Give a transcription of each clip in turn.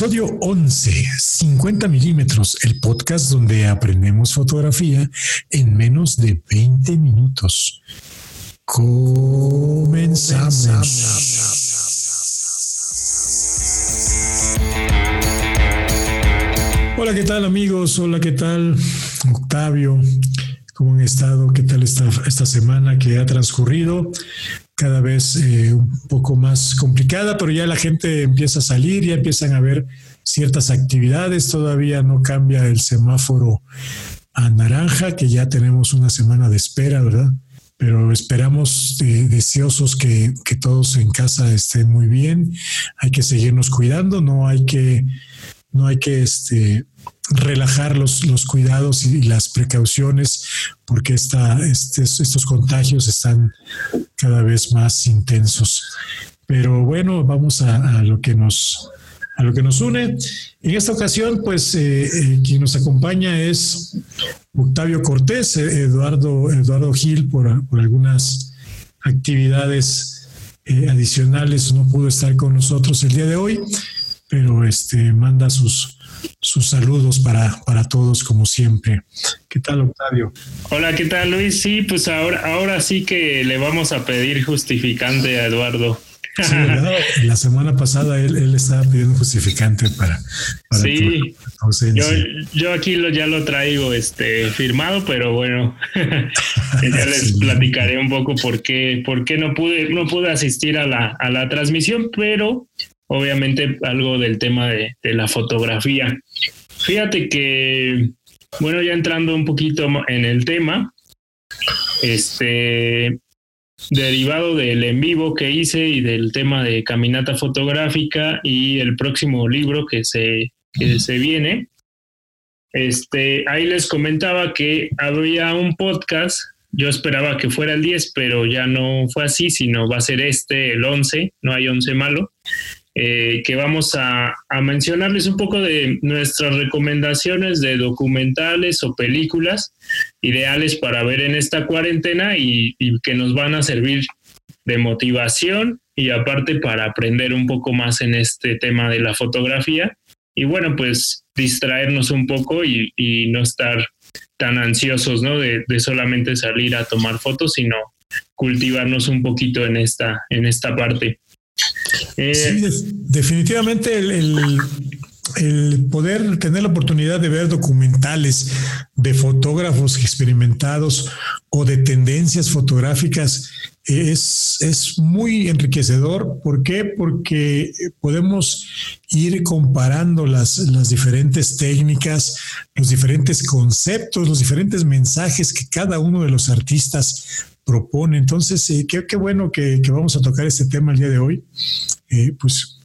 Episodio 11, 50 milímetros, el podcast donde aprendemos fotografía en menos de 20 minutos. Comenzamos. Hola, ¿qué tal amigos? Hola, ¿qué tal? Octavio, ¿cómo han estado? ¿Qué tal esta, esta semana que ha transcurrido? Cada vez eh, un poco más complicada, pero ya la gente empieza a salir, ya empiezan a ver ciertas actividades, todavía no cambia el semáforo a naranja, que ya tenemos una semana de espera, ¿verdad? Pero esperamos eh, deseosos que, que, todos en casa estén muy bien. Hay que seguirnos cuidando, no hay que, no hay que este, relajar los, cuidados y las precauciones porque esta, estos contagios están cada vez más intensos. Pero bueno, vamos a, lo que nos a lo que nos une. En esta ocasión, pues eh, eh, quien nos acompaña es Octavio Cortés, eh, Eduardo, Eduardo Gil, por algunas actividades adicionales, no pudo estar con nosotros el día de hoy, pero este manda sus, sus saludos para, para todos como siempre. ¿Qué tal, Octavio? Hola, ¿qué tal, Luis? Sí, pues ahora, ahora sí que le vamos a pedir justificante a Eduardo. Sí, la semana pasada él, él, estaba pidiendo justificante para, sí, Yo, yo, aquí lo, ya lo traigo este firmado, pero bueno, ya les platicaré un poco por qué, por qué no pude, no pude asistir a la, a la transmisión, pero obviamente algo del tema de, la fotografía. Fíjate que, bueno, ya entrando un poquito en el tema, este, derivado del en vivo que hice y del tema de caminata fotográfica y el próximo libro que se, que se viene, este, ahí les comentaba que había un podcast, yo esperaba que fuera el 10, pero ya no fue así, sino va a ser este, el 11, no hay 11 malo, eh, que vamos a, mencionarles un poco de nuestras recomendaciones de documentales o películas ideales para ver en esta cuarentena y, que nos van a servir de motivación y aparte para aprender un poco más en este tema de la fotografía y bueno, pues distraernos un poco y, no estar tan ansiosos, ¿no? De, de, solamente salir a tomar fotos, sino cultivarnos un poquito en esta, en esta parte. Eh, sí, definitivamente el, poder tener la oportunidad de ver documentales de fotógrafos experimentados o de tendencias fotográficas es, es muy enriquecedor. ¿Por qué? Porque podemos ir comparando las, las diferentes técnicas, los diferentes conceptos, los diferentes mensajes que cada uno de los artistas propone. Entonces, eh, qué, bueno que, vamos a tocar este tema el día de hoy. Eh, pues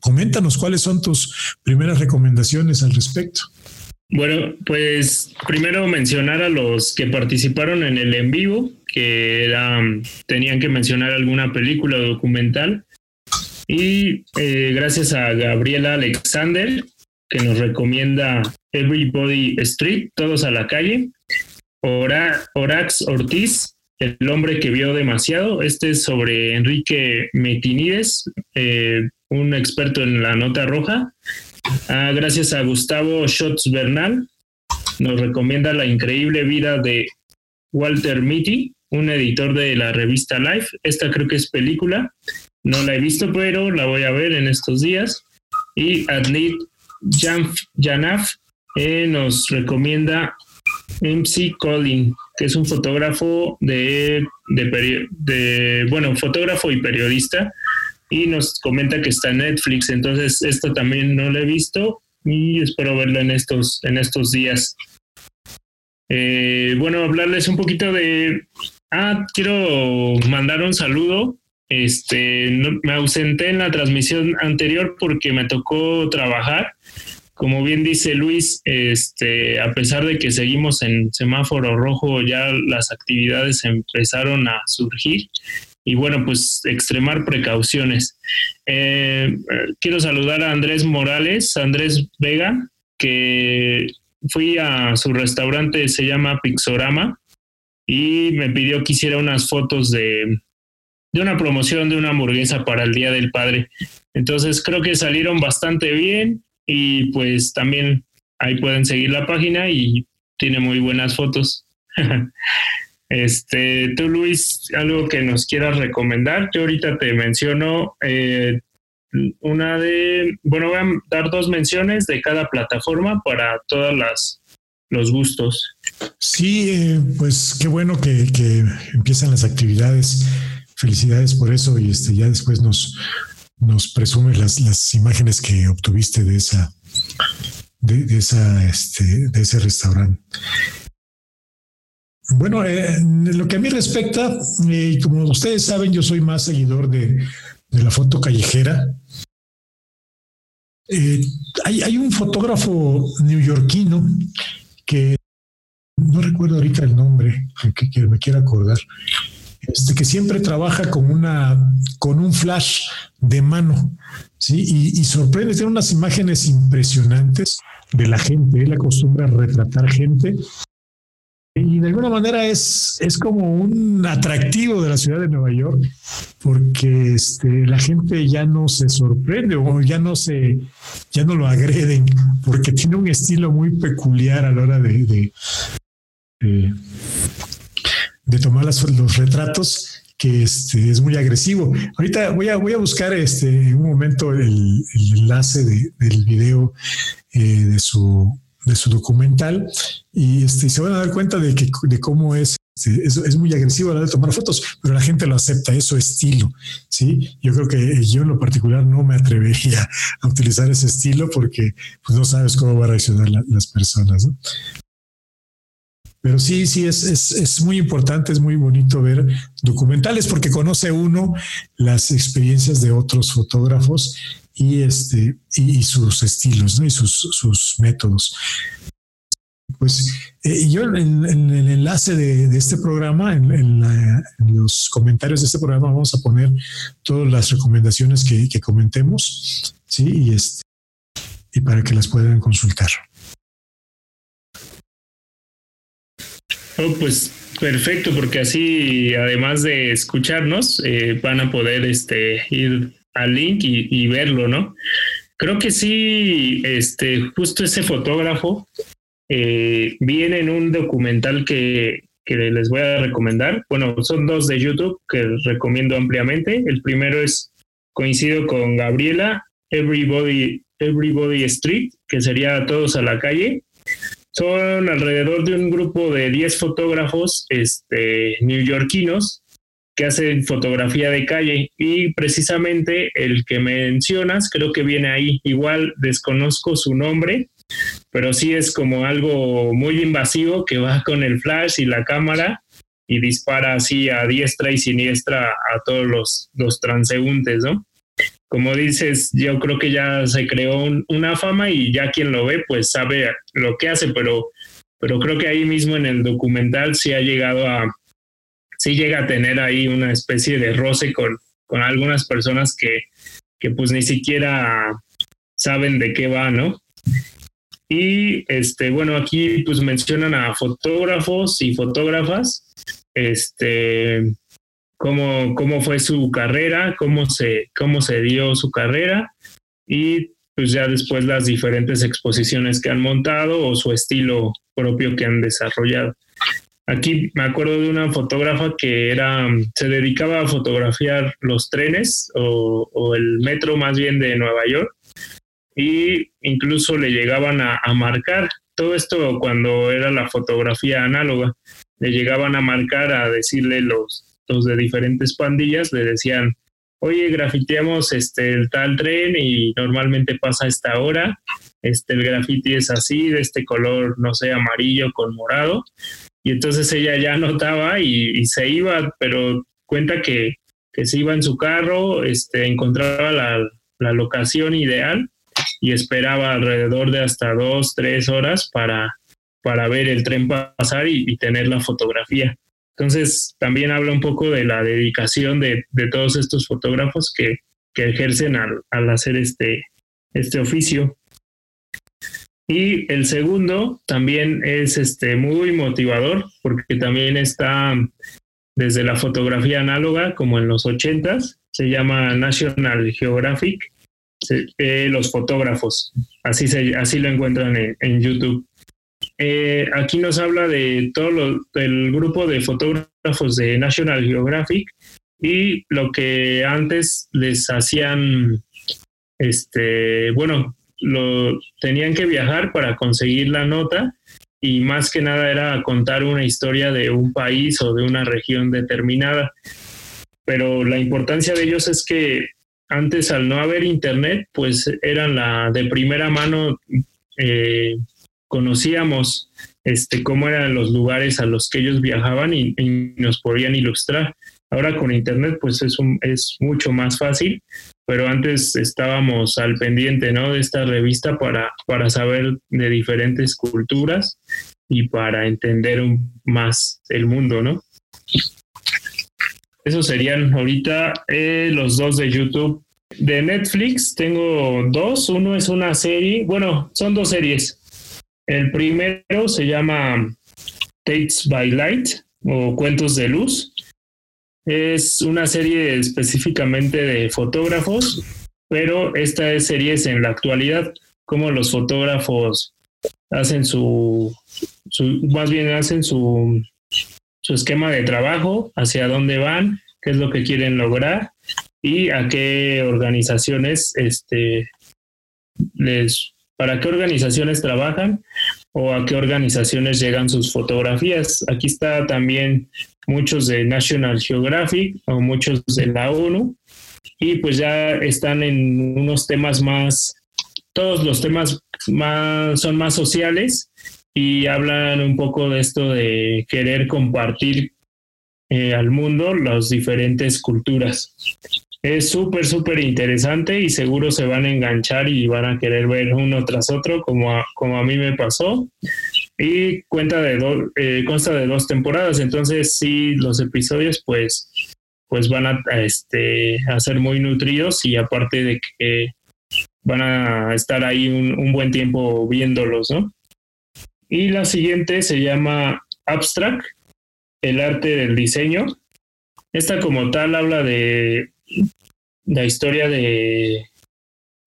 coméntanos cuáles son tus primeras recomendaciones al respecto. Bueno, pues primero mencionar a los que participaron en el en vivo, que tenían que mencionar alguna película o documental. Y eh, gracias a Gabriela Alexander, que nos recomienda Everybody Street, Todos a la Calle. Orax Ortiz, el hombre que vio demasiado. Este es sobre Enrique Metinides, eh, un experto en la nota roja. Ah, gracias a Gustavo Schotz Bernal, nos recomienda la increíble vida de Walter Mitty, un editor de la revista Life. Esta creo que es película. No la he visto, pero la voy a ver en estos días. Y Adlit Janaf eh, nos recomienda MC Colin, que es un fotógrafo de, de, bueno, fotógrafo y periodista, y nos comenta que está en Netflix, entonces esto también no lo he visto y espero verlo en estos, en estos días. Eh, bueno, hablarles un poquito de... Ah, quiero mandar un saludo. Este, me ausenté en la transmisión anterior porque me tocó trabajar como bien dice Luis, este, a pesar de que seguimos en semáforo rojo, ya las actividades empezaron a surgir y bueno, pues extremar precauciones. Eh, quiero saludar a Andrés Morales, Andrés Vega, que fui a su restaurante, se llama Pixorama, y me pidió que hiciera unas fotos de, de una promoción de una hamburguesa para el Día del Padre. Entonces creo que salieron bastante bien y pues también ahí pueden seguir la página y tiene muy buenas fotos. este, tú Luis, algo que nos quieras recomendar. Yo ahorita te menciono eh, una de, bueno, voy a dar dos menciones de cada plataforma para todas las los gustos. Sí, eh, pues qué bueno que, empiezan las actividades. Felicidades por eso y este ya después nos, nos presumes las, las imágenes que obtuviste de esa de, esa este, de ese restaurante. Bueno, eh, lo que a mí respecta, eh, como ustedes saben, yo soy más seguidor de, de la foto callejera. hay, hay, un fotógrafo neoyorquino que no recuerdo ahorita el nombre, que, me quiera acordar, este, que siempre trabaja con una, con un flash de mano, y, sorprende, tiene unas imágenes impresionantes de la gente, él acostumbra a retratar gente. Y de alguna manera es, es como un atractivo de la ciudad de Nueva York, porque este, la gente ya no se sorprende o ya no se, ya no lo agreden, porque tiene un estilo muy peculiar a la hora de, tomar los retratos que este, es muy agresivo. Ahorita voy a, voy a buscar este, un momento el, enlace del video eh, de, su, de su documental y este, se van a dar cuenta de, que, de cómo es, este, es, muy agresivo a la de tomar fotos, pero la gente lo acepta, es su estilo. ¿sí? Yo creo que yo en lo particular no me atrevería a utilizar ese estilo porque pues, no sabes cómo va a reaccionar las personas. Pero sí, sí, es, es, es, muy importante, es muy bonito ver documentales porque conoce uno las experiencias de otros fotógrafos y, este, y, sus estilos ¿no? y sus, sus métodos. Pues eh, yo en, el enlace de, este programa, en, los comentarios de este programa, vamos a poner todas las recomendaciones que, que comentemos, ¿sí? Y, este, y para que las puedan consultar. Oh, pues perfecto, porque así, además de escucharnos, eh, van a poder este, ir al link y, verlo, ¿no? Creo que sí, este, justo ese fotógrafo eh, viene en un documental que, que les voy a recomendar. Bueno, son dos de YouTube que recomiendo ampliamente. El primero es, coincido con Gabriela, Everybody, Everybody Street, que sería Todos a la calle son alrededor de un grupo de 10 fotógrafos este, neoyorquinos que hacen fotografía de calle y precisamente el que mencionas creo que viene ahí. Igual desconozco su nombre, pero sí es como algo muy invasivo que va con el flash y la cámara y dispara así a diestra y siniestra a todos los, los transeúntes, ¿no? Como dices, yo creo que ya se creó una fama y ya quien lo ve pues sabe lo que hace, pero, pero creo que ahí mismo en el documental sí ha llegado a, sí llega a tener ahí una especie de roce con, con algunas personas que, que pues ni siquiera saben de qué va, ¿no? Y este, bueno, aquí pues mencionan a fotógrafos y fotógrafas, este, cómo, cómo fue su carrera, cómo se, cómo se dio su carrera y pues ya después las diferentes exposiciones que han montado o su estilo propio que han desarrollado. Aquí me acuerdo de una fotógrafa que era, se dedicaba a fotografiar los trenes o, o el metro más bien de Nueva York y incluso le llegaban a, a, marcar todo esto cuando era la fotografía análoga, le llegaban a marcar a decirle los, de diferentes pandillas le decían, oye, grafiteamos este, el tal tren y normalmente pasa esta hora, este, el grafiti es así, de este color, no sé, amarillo con morado. Y entonces ella ya notaba y, se iba, pero cuenta que, que, se iba en su carro, este, encontraba la, la locación ideal y esperaba alrededor de hasta dos, tres horas para, para ver el tren pasar y tener la fotografía. Entonces, también habla un poco de la dedicación de, todos estos fotógrafos que, ejercen al, hacer este, este oficio. Y el segundo también es este, muy motivador porque también está desde la fotografía análoga como en los ochentas, se llama National Geographic eh, los fotógrafos. Así, se, así lo encuentran en, YouTube. Eh, aquí nos habla de todo lo, del grupo de fotógrafos de National Geographic y lo que antes les hacían, este, bueno, tenían que viajar para conseguir la nota y más que nada era contar una historia de un país o de una región determinada. Pero la importancia de ellos es que antes al no haber internet, pues eran la de primera mano, eh, conocíamos este, cómo eran los lugares a los que ellos viajaban y, nos podían ilustrar. Ahora con internet, pues es, es mucho más fácil, pero antes estábamos al pendiente ¿no? de esta revista para, para saber de diferentes culturas y para entender más el mundo, ¿no? Esos serían ahorita eh, los dos de YouTube. De Netflix tengo dos. Uno es una serie, bueno, son dos series. El primero se llama Takes by Light o Cuentos de Luz. Es una serie específicamente de fotógrafos, pero esta es en la actualidad, como los fotógrafos hacen su, su más bien hacen su su esquema de trabajo, hacia dónde van, qué es lo que quieren lograr y a qué organizaciones, este, les, para qué organizaciones trabajan o a qué organizaciones llegan sus fotografías. Aquí está también muchos de National Geographic o muchos de la ONU y pues ya están en unos temas más, todos los temas más, son más sociales y hablan un poco de esto de querer compartir eh, al mundo las diferentes culturas. Es súper, súper interesante y seguro se van a enganchar y van a querer ver uno tras otro como a, como a mí me pasó. Y cuenta de eh, consta de dos temporadas, entonces sí, los episodios pues, pues van a, este, a ser muy nutridos y aparte de que van a estar ahí un, un buen tiempo viéndolos, ¿no? Y la siguiente se llama Abstract, el arte del diseño. Esta como tal habla de la historia de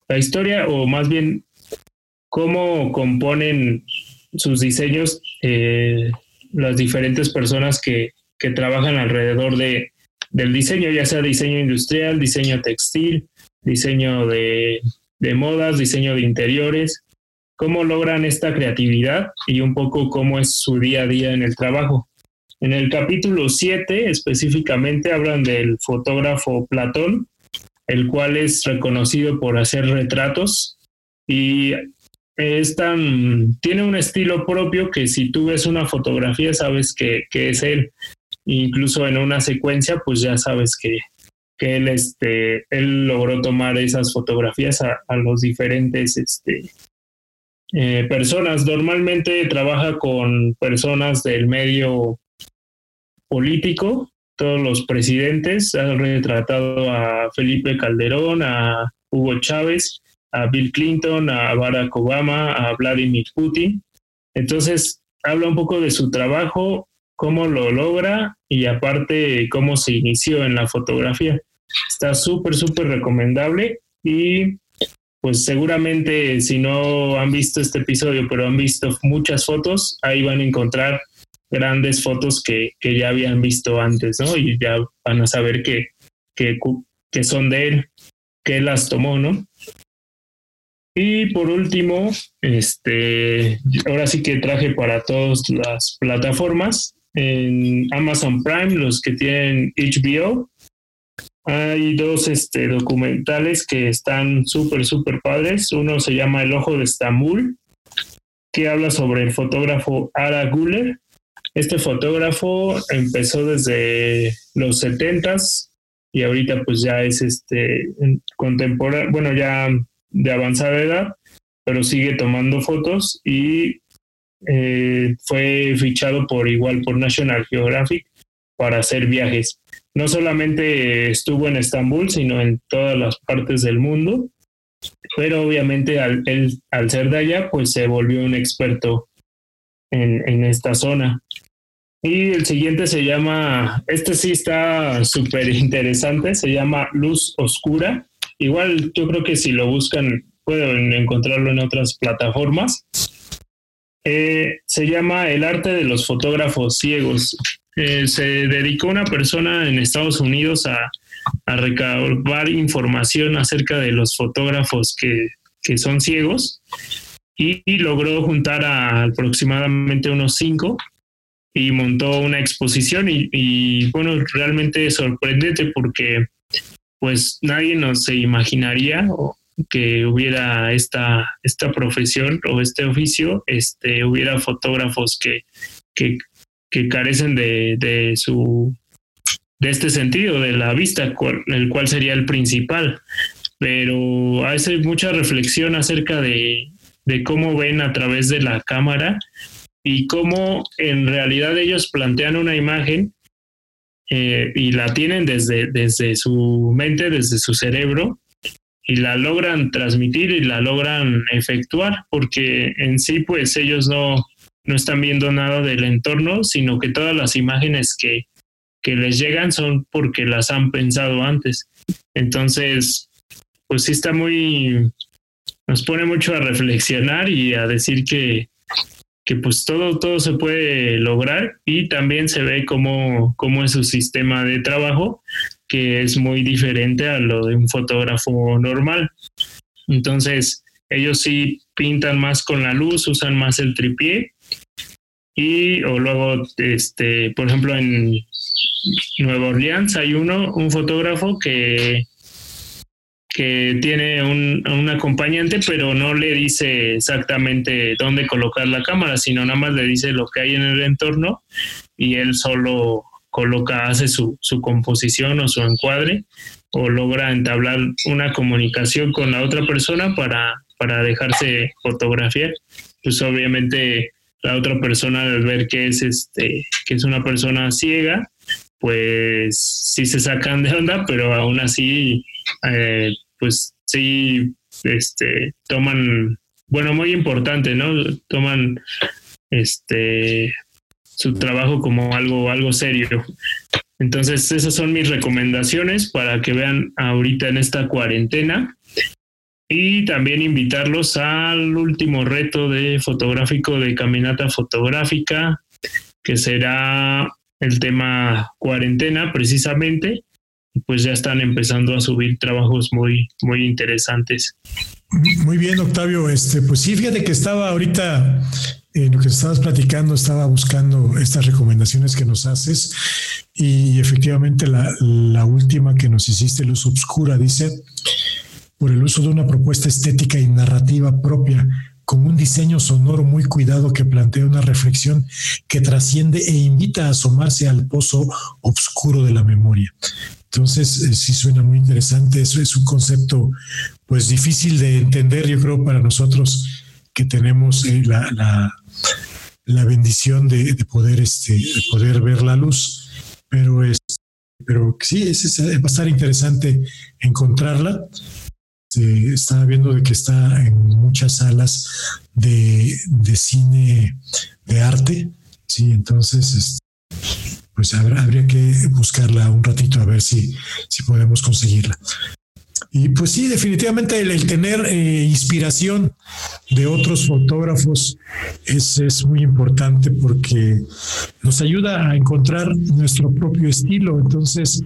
la historia o más bien cómo componen sus diseños eh, las diferentes personas que, que trabajan alrededor de, del diseño, ya sea diseño industrial, diseño textil, diseño de, de modas, diseño de interiores cómo logran esta creatividad y un poco cómo es su día a día en el trabajo. En el capítulo 7 específicamente hablan del fotógrafo Platón, el cual es reconocido por hacer retratos y es tan, tiene un estilo propio que si tú ves una fotografía sabes que, es él. Incluso en una secuencia pues ya sabes que, él, este, él logró tomar esas fotografías a, a los diferentes este, eh, personas. Normalmente trabaja con personas del medio político, todos los presidentes. Han retratado a Felipe Calderón, a Hugo Chávez, a Bill Clinton, a Barack Obama, a Vladimir Putin. Entonces, habla un poco de su trabajo, cómo lo logra y aparte cómo se inició en la fotografía. Está súper, súper recomendable y pues seguramente si no han visto este episodio, pero han visto muchas fotos, ahí van a encontrar grandes fotos que, ya habían visto antes, ¿no? Y ya van a saber que, que, son de él, que él las tomó, ¿no? Y por último, este, ahora sí que traje para todas las plataformas. En Amazon Prime, los que tienen HBO, hay dos este, documentales que están súper, súper padres. Uno se llama El Ojo de Estambul, que habla sobre el fotógrafo Ara Guller. Este fotógrafo empezó desde los setentas y ahorita pues ya es este contemporáneo, bueno, ya de avanzada edad, pero sigue tomando fotos y eh, fue fichado por igual por National Geographic para hacer viajes no solamente estuvo en Estambul, sino en todas las partes del mundo, pero obviamente al, al ser de allá, pues se volvió un experto en, en esta zona. Y el siguiente se llama, este sí está súper interesante, se llama Luz Oscura, igual yo creo que si lo buscan pueden encontrarlo en otras plataformas. Eh, se llama El arte de los fotógrafos ciegos. Eh, se dedicó una persona en Estados Unidos a, recabar información acerca de los fotógrafos que, que son ciegos y, logró juntar a aproximadamente unos cinco y montó una exposición y, bueno, realmente sorprendente porque pues nadie nos se imaginaría que hubiera esta, esta profesión o este oficio, este, hubiera fotógrafos que, que, que carecen de, de, su de este sentido, de la vista, el cual sería el principal. Pero hace mucha reflexión acerca de, de cómo ven a través de la cámara y cómo en realidad ellos plantean una imagen eh, y la tienen desde, desde su mente, desde su cerebro, y la logran transmitir y la logran efectuar, porque en sí pues ellos no, no están viendo nada del entorno, sino que todas las imágenes que, que les llegan son porque las han pensado antes. Entonces, pues sí está muy, nos pone mucho a reflexionar y a decir que, que pues todo, todo se puede lograr y también se ve cómo, cómo es su sistema de trabajo, que es muy diferente a lo de un fotógrafo normal. Entonces, ellos sí pintan más con la luz, usan más el tripié y o luego, este, por ejemplo, en Nueva Orleans hay uno, un fotógrafo que que tiene un, un, acompañante, pero no le dice exactamente dónde colocar la cámara, sino nada más le dice lo que hay en el entorno y él solo coloca, hace su, su composición o su encuadre o logra entablar una comunicación con la otra persona para, para dejarse fotografiar. Pues obviamente la otra persona al ver que es este, que es una persona ciega, pues sí se sacan de onda, pero aún así eh, pues sí, este, toman, bueno, muy importante, ¿no? Toman, este, su trabajo como algo, algo serio. Entonces, esas son mis recomendaciones para que vean ahorita en esta cuarentena. Y también invitarlos al último reto de fotográfico de caminata fotográfica, que será el tema cuarentena precisamente pues ya están empezando a subir trabajos muy, muy interesantes. Muy bien, Octavio. Este, pues sí, fíjate que estaba ahorita en lo que estabas platicando, estaba buscando estas recomendaciones que nos haces y efectivamente la, la última que nos hiciste, Luz Obscura, dice, por el uso de una propuesta estética y narrativa propia con un diseño sonoro muy cuidado que plantea una reflexión que trasciende e invita a asomarse al pozo oscuro de la memoria. Entonces, eh, sí suena muy interesante. Eso es un concepto, pues, difícil de entender, yo creo, para nosotros que tenemos eh, la, la, bendición de, poder, este, poder ver la luz. Pero, es, pero sí, es, va a interesante encontrarla. estaba viendo de que está en muchas salas de, de cine de arte. Sí, entonces, pues habría que buscarla un ratito a ver si, si podemos conseguirla. Y pues sí, definitivamente el, tener eh, inspiración de otros fotógrafos es, es, muy importante porque nos ayuda a encontrar nuestro propio estilo. Entonces,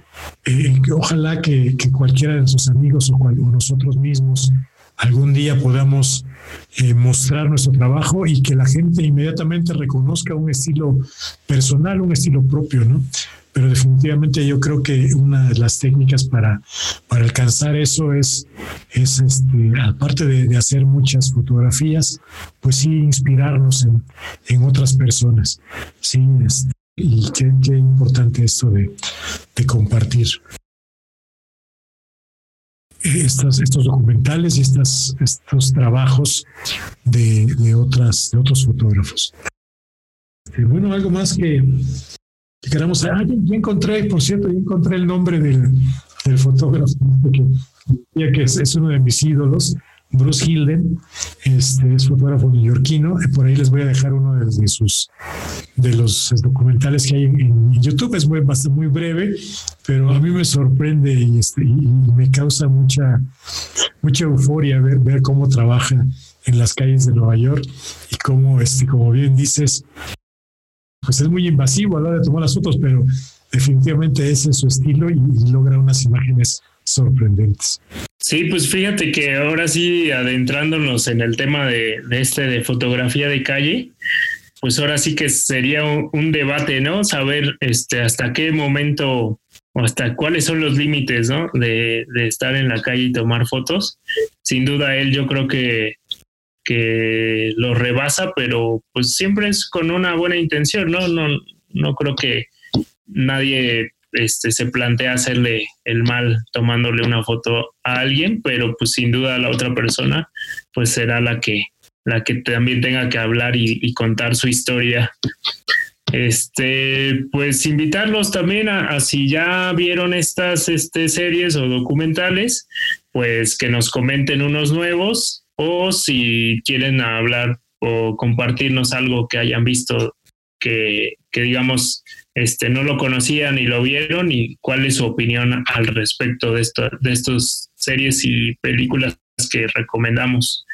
eh, ojalá que, que, cualquiera de nuestros amigos o, o nosotros mismos algún día podamos eh, mostrar nuestro trabajo y que la gente inmediatamente reconozca un estilo personal, un estilo propio, ¿no? Pero definitivamente yo creo que una de las técnicas para, para alcanzar eso es, es este, aparte de, hacer muchas fotografías, pues sí inspirarnos en, en otras personas. Sí, este, y qué, qué importante esto de, de compartir estos, estos documentales y estas, estos trabajos de, de, otras, de otros fotógrafos. Eh, bueno, algo más que, que queramos. Ah, ya, encontré, por cierto, ya encontré el nombre del, del fotógrafo, que, que es, es, uno de mis ídolos. Bruce Hilden, este es fotógrafo neoyorquino. Por ahí les voy a dejar uno de, sus de los documentales que hay en, YouTube. Es muy, bastante muy breve, pero a mí me sorprende y, este, y me causa mucha mucha euforia ver, ver cómo trabaja en las calles de Nueva York y cómo, este, como bien dices, pues es muy invasivo a la hora de tomar las fotos, pero definitivamente ese es su estilo y logra unas imágenes sorprendentes. Sí, pues fíjate que ahora sí, adentrándonos en el tema de, este de fotografía de calle, pues ahora sí que sería un, debate, ¿no? Saber este, hasta qué momento o hasta cuáles son los límites, ¿no? De, de, estar en la calle y tomar fotos. Sin duda él yo creo que, que lo rebasa, pero pues siempre es con una buena intención, ¿no? No, no creo que nadie este, se plantea hacerle el mal tomándole una foto a alguien, pero pues sin duda la otra persona pues será la que, la que también tenga que hablar y, contar su historia. Este, pues invitarlos también a, si ya vieron estas este, series o documentales, pues que nos comenten unos nuevos o si quieren hablar o compartirnos algo que hayan visto que, que digamos este, no lo conocían y lo vieron y cuál es su opinión al respecto de, esto, de estas series y películas que recomendamos.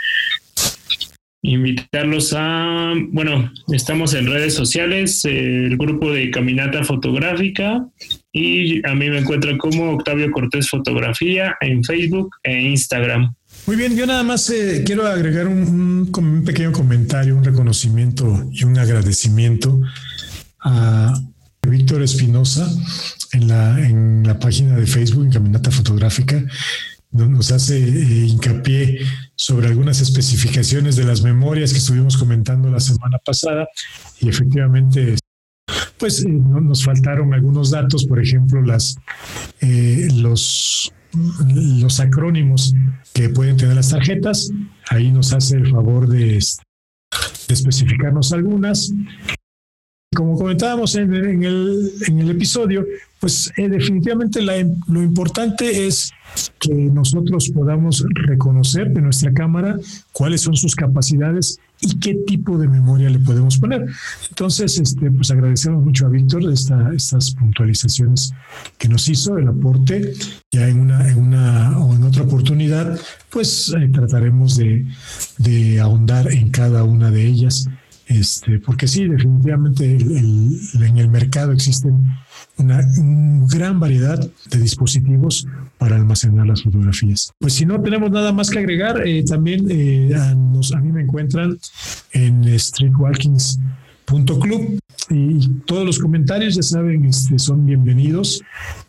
Invitarlos a, bueno, estamos en redes sociales, el grupo de Caminata Fotográfica y a mí me encuentran como Octavio Cortés Fotografía en Facebook e Instagram. Muy bien, yo nada más eh, quiero agregar un, un, pequeño comentario, un reconocimiento y un agradecimiento a Víctor Espinosa en la, en la página de Facebook, en Caminata Fotográfica, nos hace eh, hincapié sobre algunas especificaciones de las memorias que estuvimos comentando la semana pasada y efectivamente pues eh, nos faltaron algunos datos, por ejemplo, las, eh, los, los acrónimos que pueden tener las tarjetas. Ahí nos hace el favor de, especificarnos algunas como comentábamos en, el, en el, episodio, pues eh, definitivamente lo importante es que nosotros podamos reconocer de nuestra cámara cuáles son sus capacidades y qué tipo de memoria le podemos poner. Entonces, este, pues agradecemos mucho a Víctor esta, estas puntualizaciones que nos hizo, el aporte. Ya en una, en una o en otra oportunidad, pues eh, trataremos de, ahondar en cada una de ellas este, porque sí, definitivamente en el mercado existen una, gran variedad de dispositivos para almacenar las fotografías. Pues si no tenemos nada más que agregar, eh, también eh, a, mí me encuentran en streetwalkings.club y todos los comentarios, ya saben, este, son bienvenidos,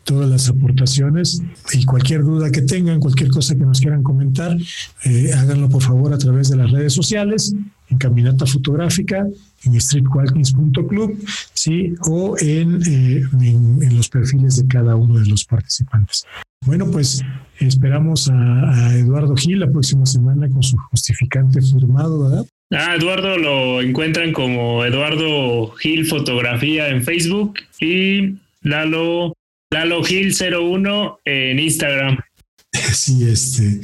todas las aportaciones y cualquier duda que tengan, cualquier cosa que nos quieran comentar, eh, háganlo por favor a través de las redes sociales en Caminata Fotográfica, en streetwalkings.club, ¿sí? o en, eh, en, en, los perfiles de cada uno de los participantes. Bueno, pues esperamos a, Eduardo Gil la próxima semana con su justificante firmado, ¿verdad? Ah, Eduardo lo encuentran como Eduardo Gil Fotografía en Facebook y Lalo, Lalo Gil 01 en Instagram. Sí, este,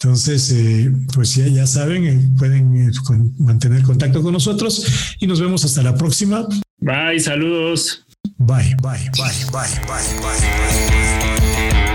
entonces, eh, pues ya, ya saben, eh, pueden eh, mantener contacto con nosotros y nos vemos hasta la próxima. Bye, saludos. Bye, bye, bye, bye, bye, bye, bye.